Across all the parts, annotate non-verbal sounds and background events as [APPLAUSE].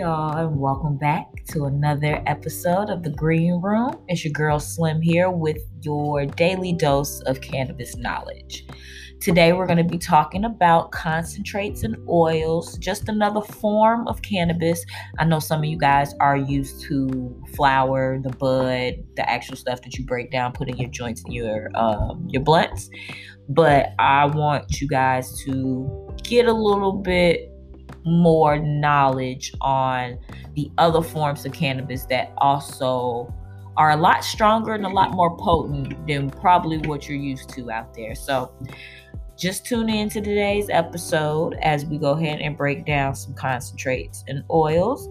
y'all, and welcome back to another episode of the Green Room. It's your girl Slim here with your daily dose of cannabis knowledge. Today, we're going to be talking about concentrates and oils, just another form of cannabis. I know some of you guys are used to flower, the bud, the actual stuff that you break down, put in your joints and your um, your blunts, but I want you guys to get a little bit more knowledge on the other forms of cannabis that also are a lot stronger and a lot more potent than probably what you're used to out there. So, just tune in to today's episode as we go ahead and break down some concentrates and oils.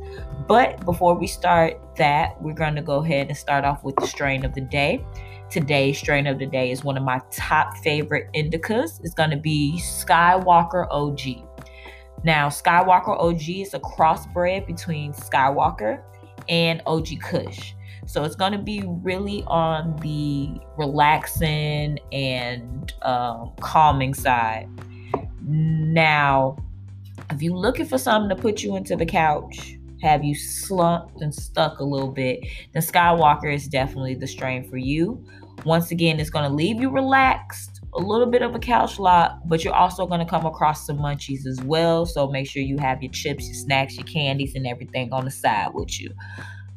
But before we start that, we're going to go ahead and start off with the strain of the day. Today's strain of the day is one of my top favorite indicas. It's going to be Skywalker OG. Now, Skywalker OG is a crossbred between Skywalker and OG Kush. So it's going to be really on the relaxing and um, calming side. Now, if you're looking for something to put you into the couch, have you slumped and stuck a little bit, then Skywalker is definitely the strain for you. Once again, it's going to leave you relaxed a little bit of a couch lot, but you're also going to come across some munchies as well. So make sure you have your chips, your snacks, your candies, and everything on the side with you.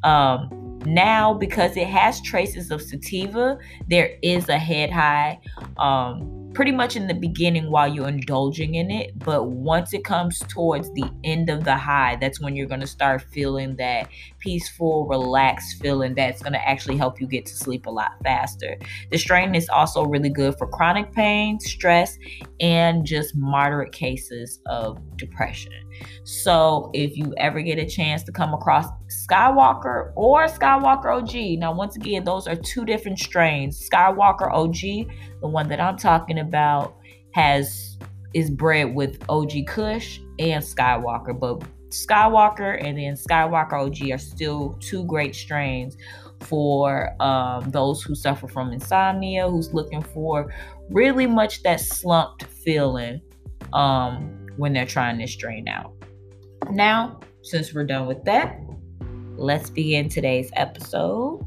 Um, now, because it has traces of sativa, there is a head high. Um, pretty much in the beginning while you're indulging in it. But once it comes towards the end of the high, that's when you're going to start feeling that peaceful, relaxed feeling that's going to actually help you get to sleep a lot faster. The strain is also really good for chronic pain, stress, and just moderate cases of depression. So if you ever get a chance to come across Skywalker or Skywalker OG, now once again, those are two different strains. Skywalker OG, the one that I'm talking about, has is bred with OG Kush and Skywalker, but Skywalker and then Skywalker OG are still two great strains for um, those who suffer from insomnia, who's looking for really much that slumped feeling um, when they're trying to strain out. Now, since we're done with that, let's begin today's episode.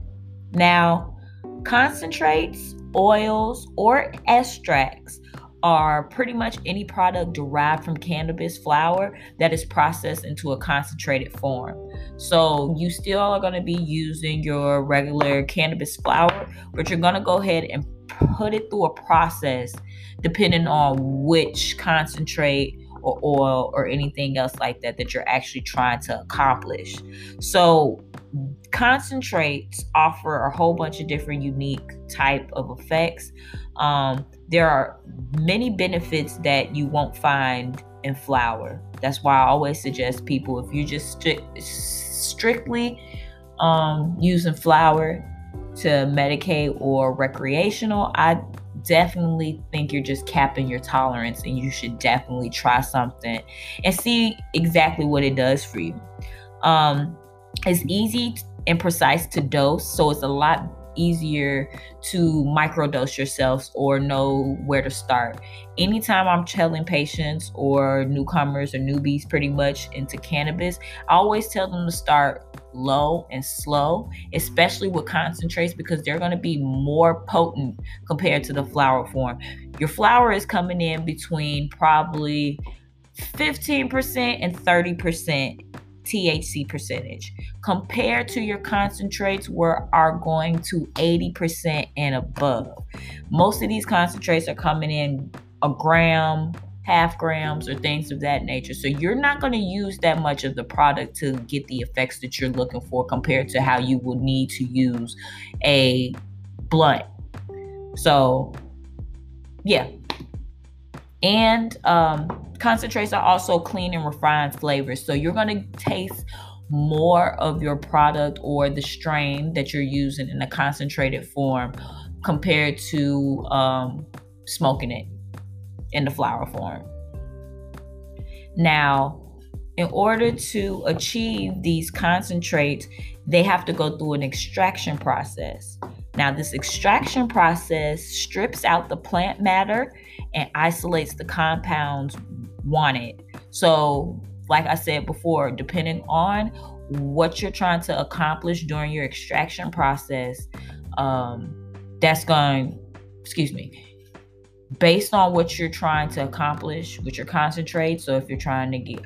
Now, concentrates, oils, or extracts are pretty much any product derived from cannabis flower that is processed into a concentrated form. So you still are going to be using your regular cannabis flower, but you're going to go ahead and put it through a process depending on which concentrate or oil or anything else like that that you're actually trying to accomplish. So concentrates offer a whole bunch of different unique type of effects. Um, there are many benefits that you won't find in flower. That's why I always suggest people if you just stri- strictly um, using flower to medicate or recreational, I definitely think you're just capping your tolerance and you should definitely try something and see exactly what it does for you. Um, it's easy and precise to dose, so it's a lot easier to microdose yourselves or know where to start. Anytime I'm telling patients or newcomers or newbies pretty much into cannabis, I always tell them to start low and slow, especially with concentrates because they're going to be more potent compared to the flower form. Your flower is coming in between probably 15% and 30% THC percentage compared to your concentrates where are going to 80% and above. Most of these concentrates are coming in a gram, half grams or things of that nature. So you're not going to use that much of the product to get the effects that you're looking for compared to how you would need to use a blunt. So, yeah. And um, concentrates are also clean and refined flavors. So you're going to taste more of your product or the strain that you're using in a concentrated form compared to um, smoking it in the flower form. Now, in order to achieve these concentrates, they have to go through an extraction process. Now, this extraction process strips out the plant matter and isolates the compounds wanted. So, like I said before, depending on what you're trying to accomplish during your extraction process, um, that's going, excuse me, based on what you're trying to accomplish with your concentrate. So if you're trying to get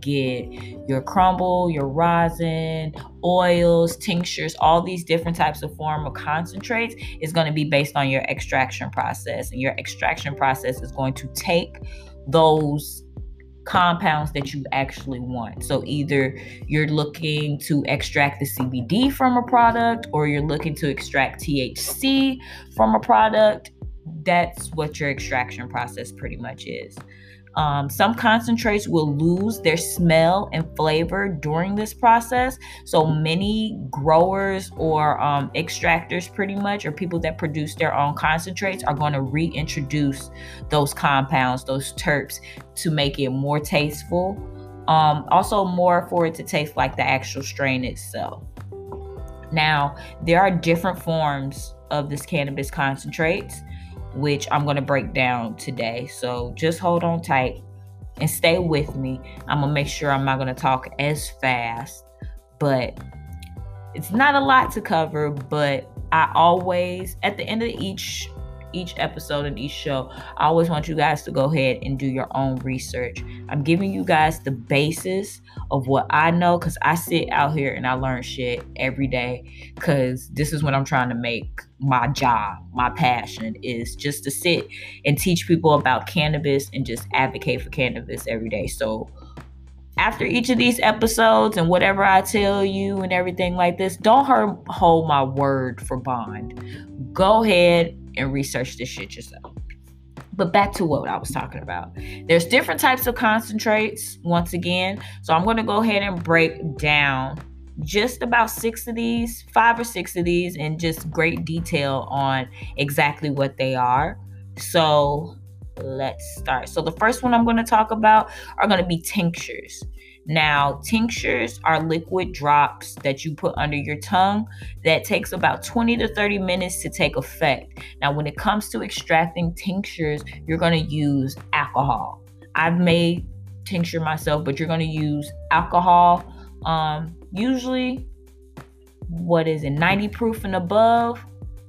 get your crumble, your rosin, oils, tinctures, all these different types of form of concentrates is going to be based on your extraction process. And your extraction process is going to take those compounds that you actually want. So either you're looking to extract the CBD from a product or you're looking to extract THC from a product. That's what your extraction process pretty much is. Um, some concentrates will lose their smell and flavor during this process. So many growers or um, extractors, pretty much, or people that produce their own concentrates, are going to reintroduce those compounds, those terps, to make it more tasteful. Um, also, more for it to taste like the actual strain itself. Now, there are different forms of this cannabis concentrates which I'm going to break down today. So just hold on tight and stay with me. I'm going to make sure I'm not going to talk as fast, but it's not a lot to cover, but I always at the end of each each episode and each show, I always want you guys to go ahead and do your own research. I'm giving you guys the basis of what I know because I sit out here and I learn shit every day because this is what I'm trying to make my job, my passion is just to sit and teach people about cannabis and just advocate for cannabis every day. So, after each of these episodes and whatever I tell you and everything like this, don't hold my word for bond. Go ahead and research this shit yourself. But back to what I was talking about. There's different types of concentrates, once again. So I'm going to go ahead and break down just about six of these, five or six of these, in just great detail on exactly what they are. So let's start. So the first one I'm going to talk about are going to be tinctures. Now, tinctures are liquid drops that you put under your tongue that takes about 20 to 30 minutes to take effect. Now, when it comes to extracting tinctures, you're going to use alcohol. I've made tincture myself, but you're going to use alcohol. Um, usually, what is it, 90 proof and above?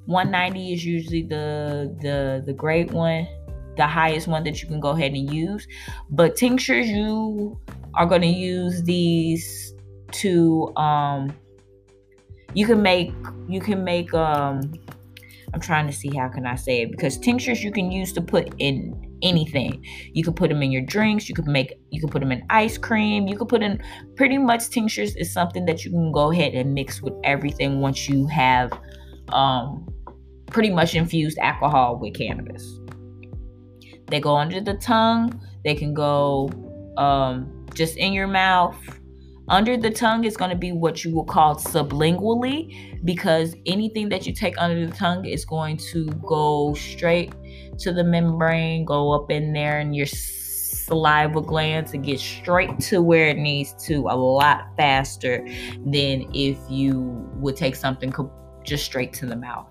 190 is usually the the the great one the highest one that you can go ahead and use but tinctures you are going to use these to um you can make you can make um I'm trying to see how can I say it because tinctures you can use to put in anything. You can put them in your drinks, you could make you can put them in ice cream, you could put in pretty much tinctures is something that you can go ahead and mix with everything once you have um pretty much infused alcohol with cannabis. They go under the tongue, they can go um just in your mouth. Under the tongue is going to be what you will call sublingually because anything that you take under the tongue is going to go straight to the membrane, go up in there in your saliva glands and get straight to where it needs to a lot faster than if you would take something just straight to the mouth.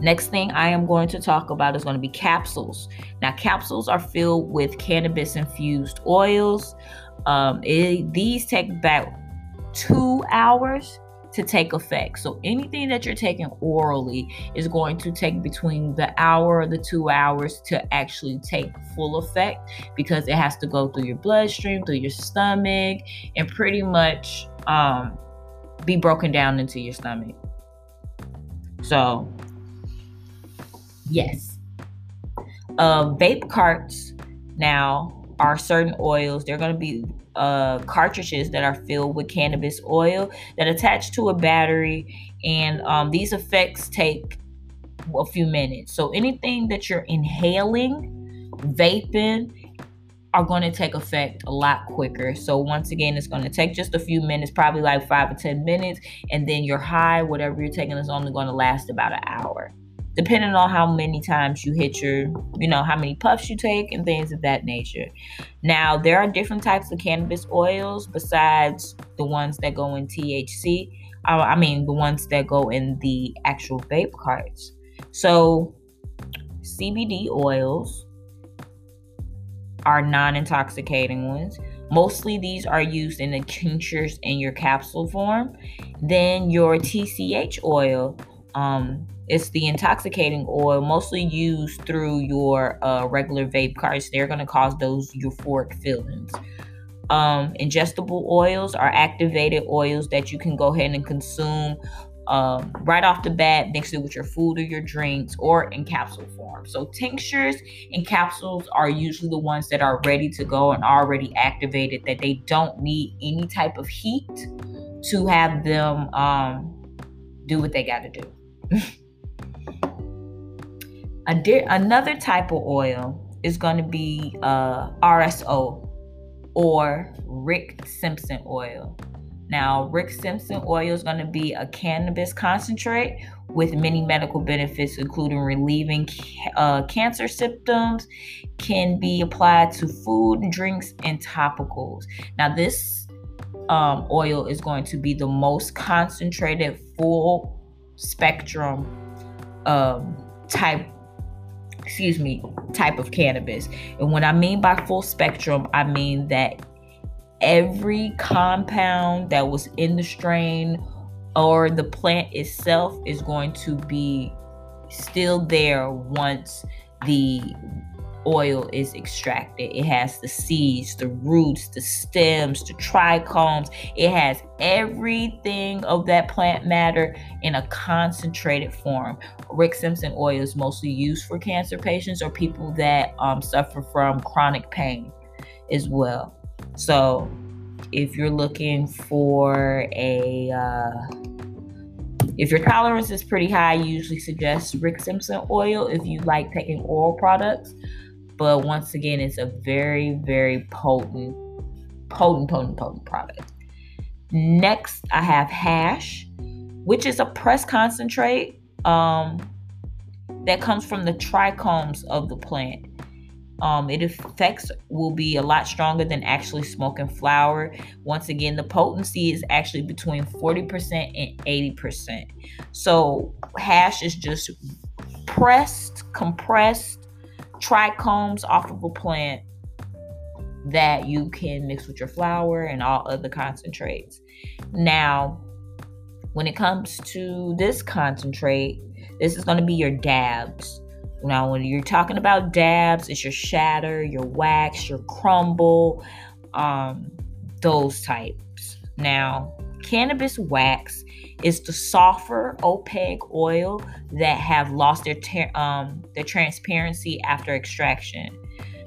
Next thing I am going to talk about is going to be capsules. Now, capsules are filled with cannabis infused oils. Um, it, these take about two hours to take effect. So anything that you're taking orally is going to take between the hour or the two hours to actually take full effect because it has to go through your bloodstream, through your stomach, and pretty much um, be broken down into your stomach. So Yes. Uh, vape carts now are certain oils. They're going to be uh, cartridges that are filled with cannabis oil that attach to a battery, and um, these effects take a few minutes. So anything that you're inhaling, vaping, are going to take effect a lot quicker. So once again, it's going to take just a few minutes, probably like five or ten minutes, and then your high, whatever you're taking, is only going to last about an hour depending on how many times you hit your, you know, how many puffs you take and things of that nature. Now, there are different types of cannabis oils besides the ones that go in THC. Uh, I mean, the ones that go in the actual vape carts. So, CBD oils are non intoxicating ones. Mostly these are used in the tinctures in your capsule form. Then your TCH oil, um, it's the intoxicating oil, mostly used through your uh, regular vape carts. They're going to cause those euphoric feelings. Um, ingestible oils are activated oils that you can go ahead and consume um, right off the bat, mix it with your food or your drinks or in capsule form. So, tinctures and capsules are usually the ones that are ready to go and already activated, that they don't need any type of heat to have them um, do what they got to do. Di- another type of oil is going to be uh, RSO or Rick Simpson oil. Now, Rick Simpson oil is going to be a cannabis concentrate with many medical benefits, including relieving uh, cancer symptoms, can be applied to food, drinks, and topicals. Now, this um, oil is going to be the most concentrated, full spectrum um, type excuse me, type of cannabis. And what I mean by full spectrum, I mean that every compound that was in the strain or the plant itself is going to be still there once the oil is extracted. It has the seeds, the roots, the stems, the trichomes. It has everything of that plant matter in a concentrated form. Rick Simpson oil is mostly used for cancer patients or people that um, suffer from chronic pain as well. So, if you're looking for a uh, if your tolerance is pretty high, I usually suggest Rick Simpson oil if you like taking oral products. But once again, it's a very, very potent, potent, potent, potent product. Next, I have hash, which is a press concentrate um, that comes from the trichomes of the plant. Um, it effects will be a lot stronger than actually smoking flower. Once again, the potency is actually between 40% and 80%. So, hash is just pressed, compressed trichomes off of a plant that you can mix with your flower and all other concentrates. Now, when it comes to this concentrate, this is going to be your dabs. Now, when you're talking about dabs, it's your shatter, your wax, your crumble, um, those types. Now, cannabis wax is the softer opaque oil that have lost their ter- um, their transparency after extraction.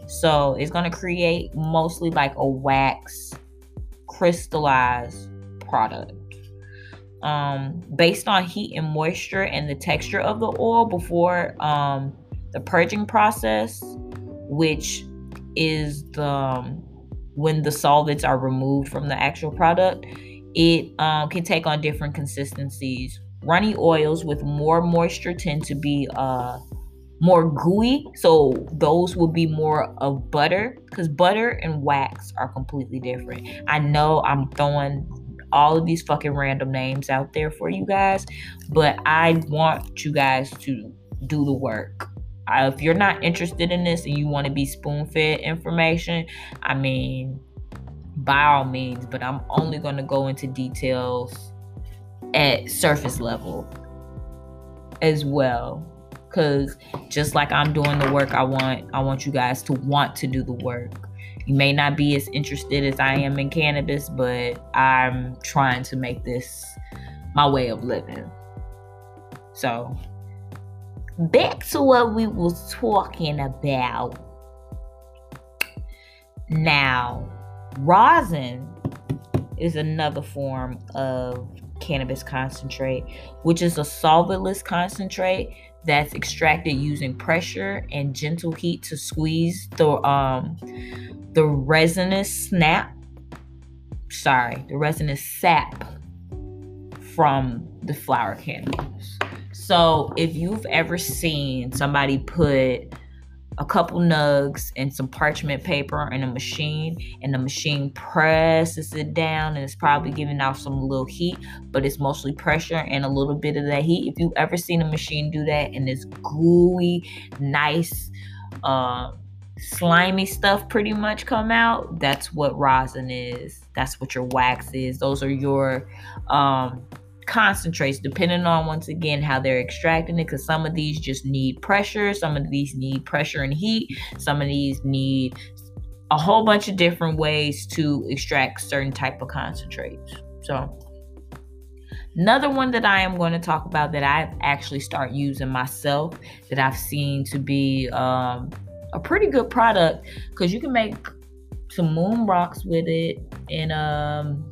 So it's going to create mostly like a wax crystallized product. Um, based on heat and moisture and the texture of the oil before um, the purging process, which is the um, when the solvents are removed from the actual product, it um, can take on different consistencies. Runny oils with more moisture tend to be uh, more gooey, so those will be more of butter because butter and wax are completely different. I know I'm throwing all of these fucking random names out there for you guys, but I want you guys to do the work. Uh, if you're not interested in this and you want to be spoon fed information, I mean, by all means, but I'm only going to go into details at surface level as well cuz just like I'm doing the work I want I want you guys to want to do the work. You may not be as interested as I am in cannabis, but I'm trying to make this my way of living. So, back to what we was talking about. Now, Rosin is another form of cannabis concentrate, which is a solventless concentrate that's extracted using pressure and gentle heat to squeeze the um the resinous snap sorry the resinous sap from the flower cannabis. So if you've ever seen somebody put a couple nugs and some parchment paper and a machine and the machine presses it down and it's probably giving off some little heat but it's mostly pressure and a little bit of that heat if you've ever seen a machine do that and it's gooey nice uh, slimy stuff pretty much come out, that's what rosin is. That's what your wax is. Those are your um, concentrates, depending on once again how they're extracting it. Because some of these just need pressure, some of these need pressure and heat, some of these need a whole bunch of different ways to extract certain type of concentrates. So Another one that I am going to talk about that I've actually start using myself that I've seen to be um, a pretty good product because you can make some moon rocks with it and um,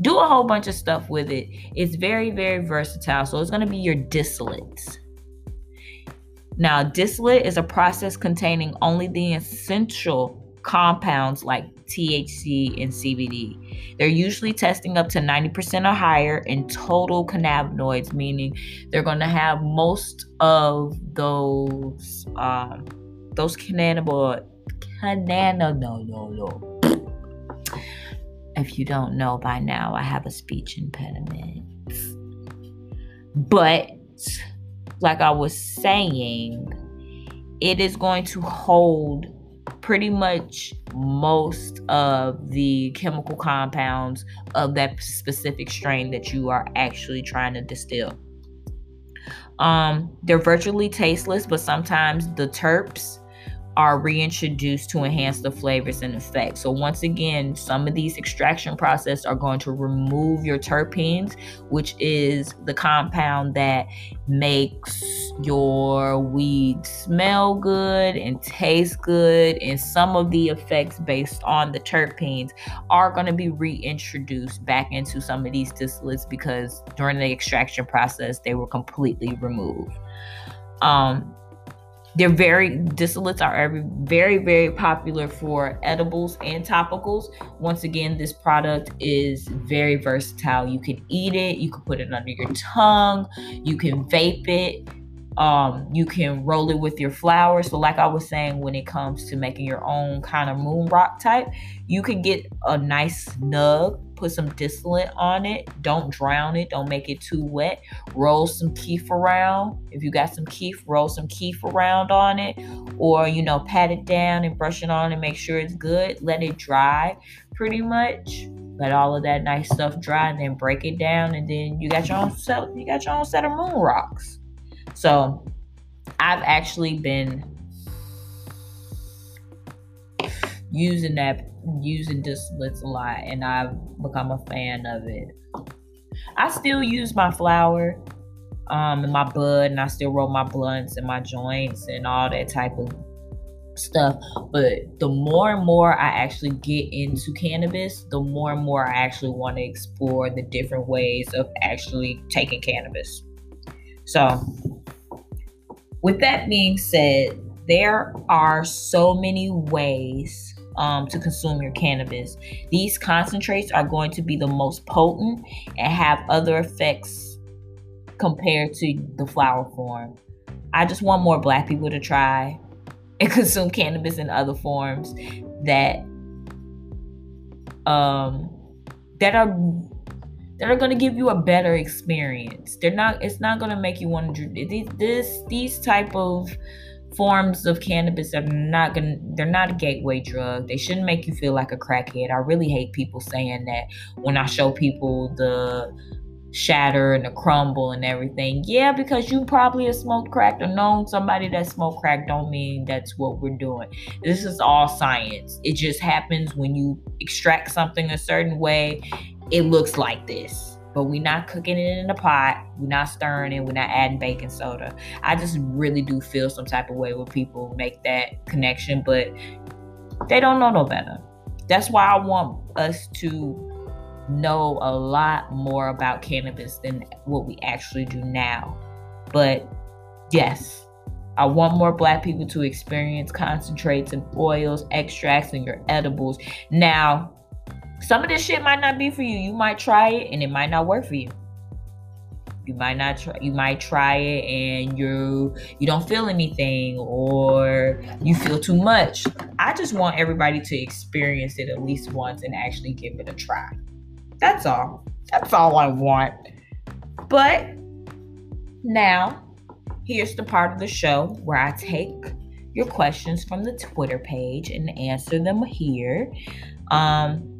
do a whole bunch of stuff with it. It's very, very versatile. So it's going to be your distillates. Now, distillate is a process containing only the essential compounds like THC and CBD. They're usually testing up to 90% or higher in total cannabinoids, meaning they're going to have most of those um, those cannabinoid no no. If you don't know by now, I have a speech impediment. But like I was saying, it is going to hold pretty much most of the chemical compounds of that specific strain that you are actually trying to distill. Um, they're virtually tasteless, but sometimes the terps are reintroduced to enhance the flavors and effects. So once again, some of these extraction processes are going to remove your terpenes, which is the compound that makes your weed smell good and taste good. And some of the effects based on the terpenes are going to be reintroduced back into some of these distillates because during the extraction process, they were completely removed. Um, they're very distillates are very very popular for edibles and topicals. Once again, this product is very versatile. You can eat it, you can put it under your tongue, you can vape it, um, you can roll it with your flower. So, like I was saying, when it comes to making your own kind of moon rock type, you can get a nice nug, put some distillate on it. Don't drown it, don't make it too wet. Roll some kief around. If you got some kief, roll some kief around on it, or you know, pat it down and brush it on and make sure it's good. Let it dry pretty much. Let all of that nice stuff dry and then break it down, and then you got your own set. You got your own set of moon rocks. So I've actually been using that using distillates a lot and I've become a fan of it. I still use my flower um and my bud and I still roll my blunts and my joints and all that type of stuff. But the more and more I actually get into cannabis, the more and more I actually want to explore the different ways of actually taking cannabis. So with that being said, there are so many ways um, to consume your cannabis. These concentrates are going to be the most potent and have other effects compared to the flower form. I just want more black people to try [LAUGHS] and consume cannabis in other forms that um that are that are going to give you a better experience. They're not it's not going to make you want to these this these type of forms of cannabis are not to they're not a gateway drug. They shouldn't make you feel like a crackhead. I really hate people saying that when I show people the shatter and the crumble and everything. Yeah, because you probably have smoked crack or known somebody that smoked crack don't mean that's what we're doing. This is all science. It just happens when you extract something a certain way it looks like this. But we're not cooking it in a pot. We're not stirring it. We're not adding baking soda. I just really do feel some type of way when people make that connection, but they don't know no better. That's why I want us to know a lot more about cannabis than what we actually do now. But yes, I want more black people to experience concentrates and oils, extracts, and your edibles. Now, some of this shit might not be for you. You might try it and it might not work for you. You might not try you might try it and you you don't feel anything or you feel too much. I just want everybody to experience it at least once and actually give it a try. That's all. That's all I want. But now, here's the part of the show where I take your questions from the Twitter page and answer them here. Um,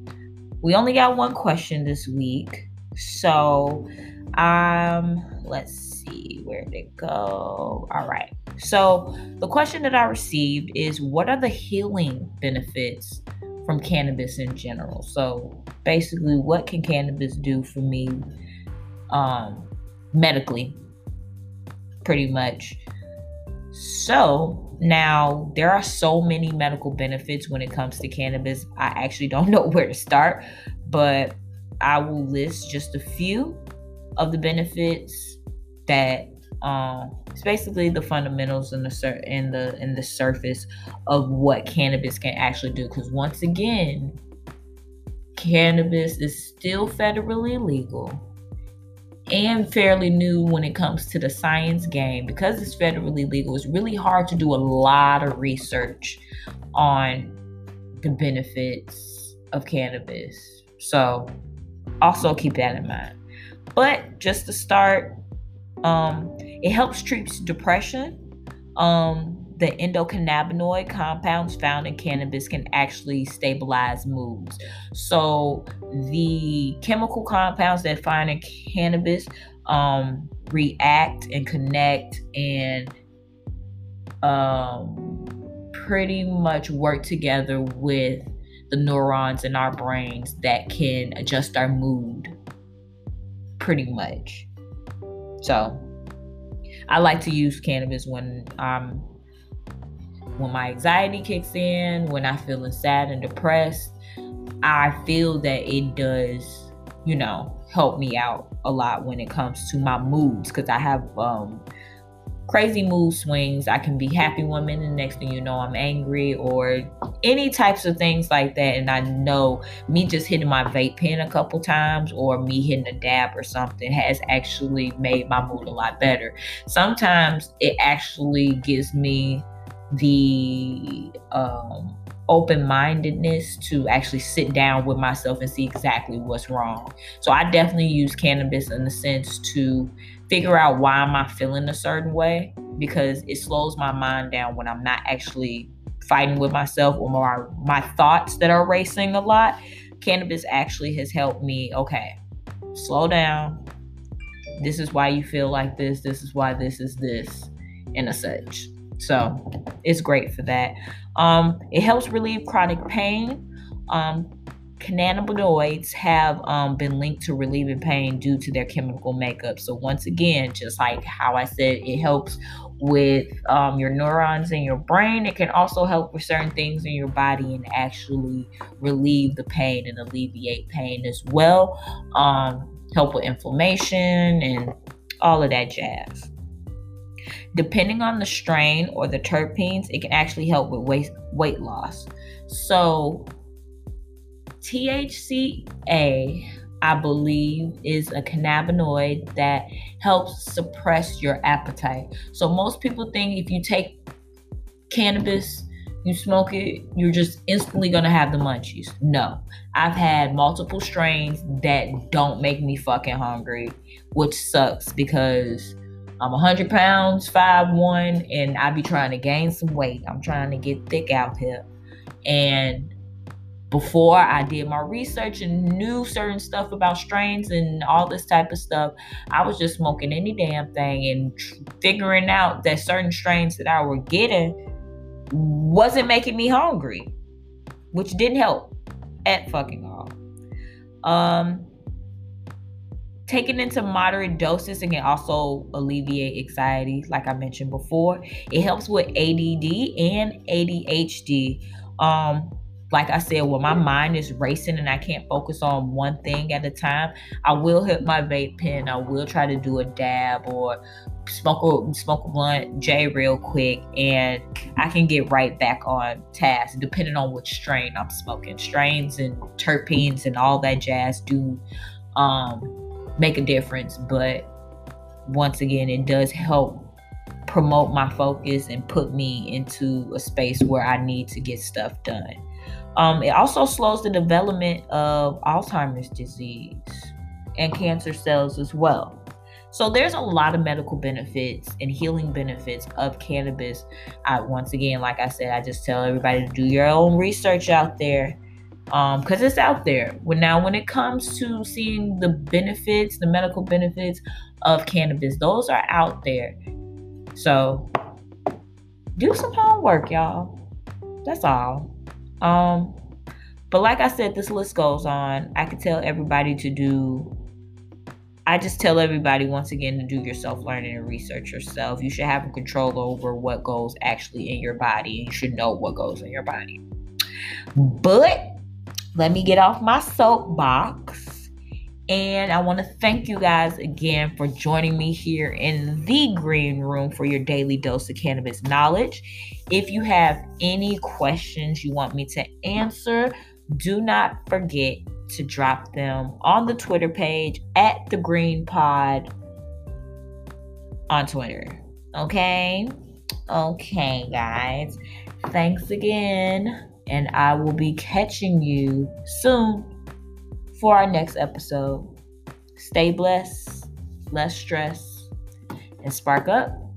we only got one question this week. So, um, let's see where did it go. All right. So, the question that I received is what are the healing benefits from cannabis in general? So, basically, what can cannabis do for me um, medically? Pretty much. So, now there are so many medical benefits when it comes to cannabis. I actually don't [LAUGHS] know where to start, but I will list just a few of the benefits that um, it's basically the fundamentals and the sur- in the in the surface of what cannabis can actually do. Because once again, cannabis is still federally legal and fairly new when it comes to the science game. Because it's federally legal, it's really hard to do a lot of research on the benefits of cannabis. So also keep that in mind. But just to start, um, it helps treat depression. Um, the endocannabinoid compounds found in cannabis can actually stabilize moods. So the chemical compounds that find in cannabis um, react and connect and um, pretty much work together with the neurons in our brains that can adjust our mood pretty much. So I like to use cannabis when um when my anxiety kicks in, when I'm feeling sad and depressed. I feel that it does, you know, help me out a lot when it comes to my moods because I have um crazy mood swings. I can be happy one minute, the next thing you know, I'm angry, or any types of things like that. And I know me just hitting my vape pen a couple times or me hitting a dab or something has actually made my mood a lot better. Sometimes it actually gives me the um, open mindedness to actually sit down with myself and see exactly what's wrong. So I definitely use cannabis in the sense to figure out why am I feeling a certain way because it slows my mind down when I'm not actually fighting with myself or my, my thoughts that are racing a lot. Cannabis actually has helped me, okay, slow down. This is why you feel like this. This is why this is this, and a such. So it's great for that. Um, it helps relieve chronic pain. Um, cannabinoids have um, been linked to relieving pain due to their chemical makeup. So, once again, just like how I said, it helps with um, your neurons in your brain. It can also help with certain things in your body and actually relieve the pain and alleviate pain as well. Um, help with inflammation and all of that jazz. Depending on the strain or the terpenes, it can actually help with weight, weight loss. So, THCA, I believe, is a cannabinoid that helps suppress your appetite. So most people think if you take cannabis, you smoke it, you're just instantly gonna have the munchies. No, I've had multiple strains that don't make me fucking hungry, which sucks because I'm 100 pounds, 5'1, and I be trying to gain some weight. I'm trying to get thick out here. And before I did my research and knew certain stuff about strains and all this type of stuff, I was just smoking any damn thing and tr- figuring out that certain strains that I were getting wasn't making me hungry, which didn't help at fucking all. Um, taken into moderate doses and can also alleviate anxiety, like I mentioned before. It helps with ADD and ADHD. Um, like I said, when my mind is racing and I can't focus on one thing at a time, I will hit my vape pen. I will try to do a dab or smoke a smoke a blunt J real quick, and I can get right back on task depending on which strain I'm smoking. Strains and terpenes and all that jazz do um, make a difference, but once again, it does help promote my focus and put me into a space where I need to get stuff done. Um, it also slows the development of Alzheimer's disease and cancer cells as well. So there's a lot of medical benefits and healing benefits of cannabis. I once again, like I said, I just tell everybody to do your own research out there. Um, because it's out there. Now when it comes to seeing the benefits, the medical benefits of cannabis, those are out there. So do some homework, y'all. That's all. Um, but like I said, this list goes on. I could tell everybody to do. I just tell everybody once again to do your self learning and research yourself. You should have control over what goes actually in your body, you should know what goes in your body. But let me get off my soapbox. And I want to thank you guys again for joining me here in the green room for your daily dose of cannabis knowledge. If you have any questions you want me to answer, do not forget to drop them on the Twitter page at the Green Pod on Twitter. Okay? Okay, guys. Thanks again, and I will be catching you soon for our next episode. Stay blessed, less stress, and spark up.